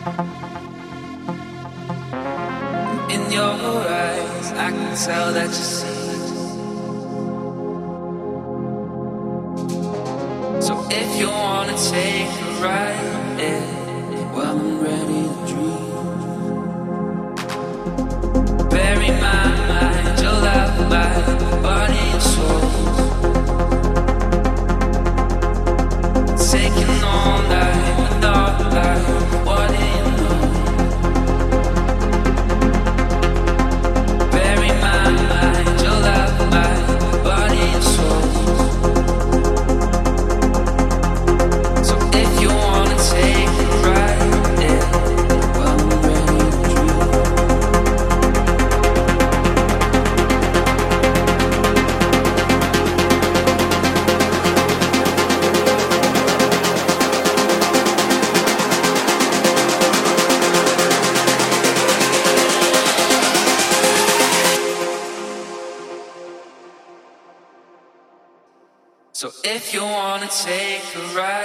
In your eyes, I can tell that you see. So if you wanna take a ride, yeah. wanna take a ride.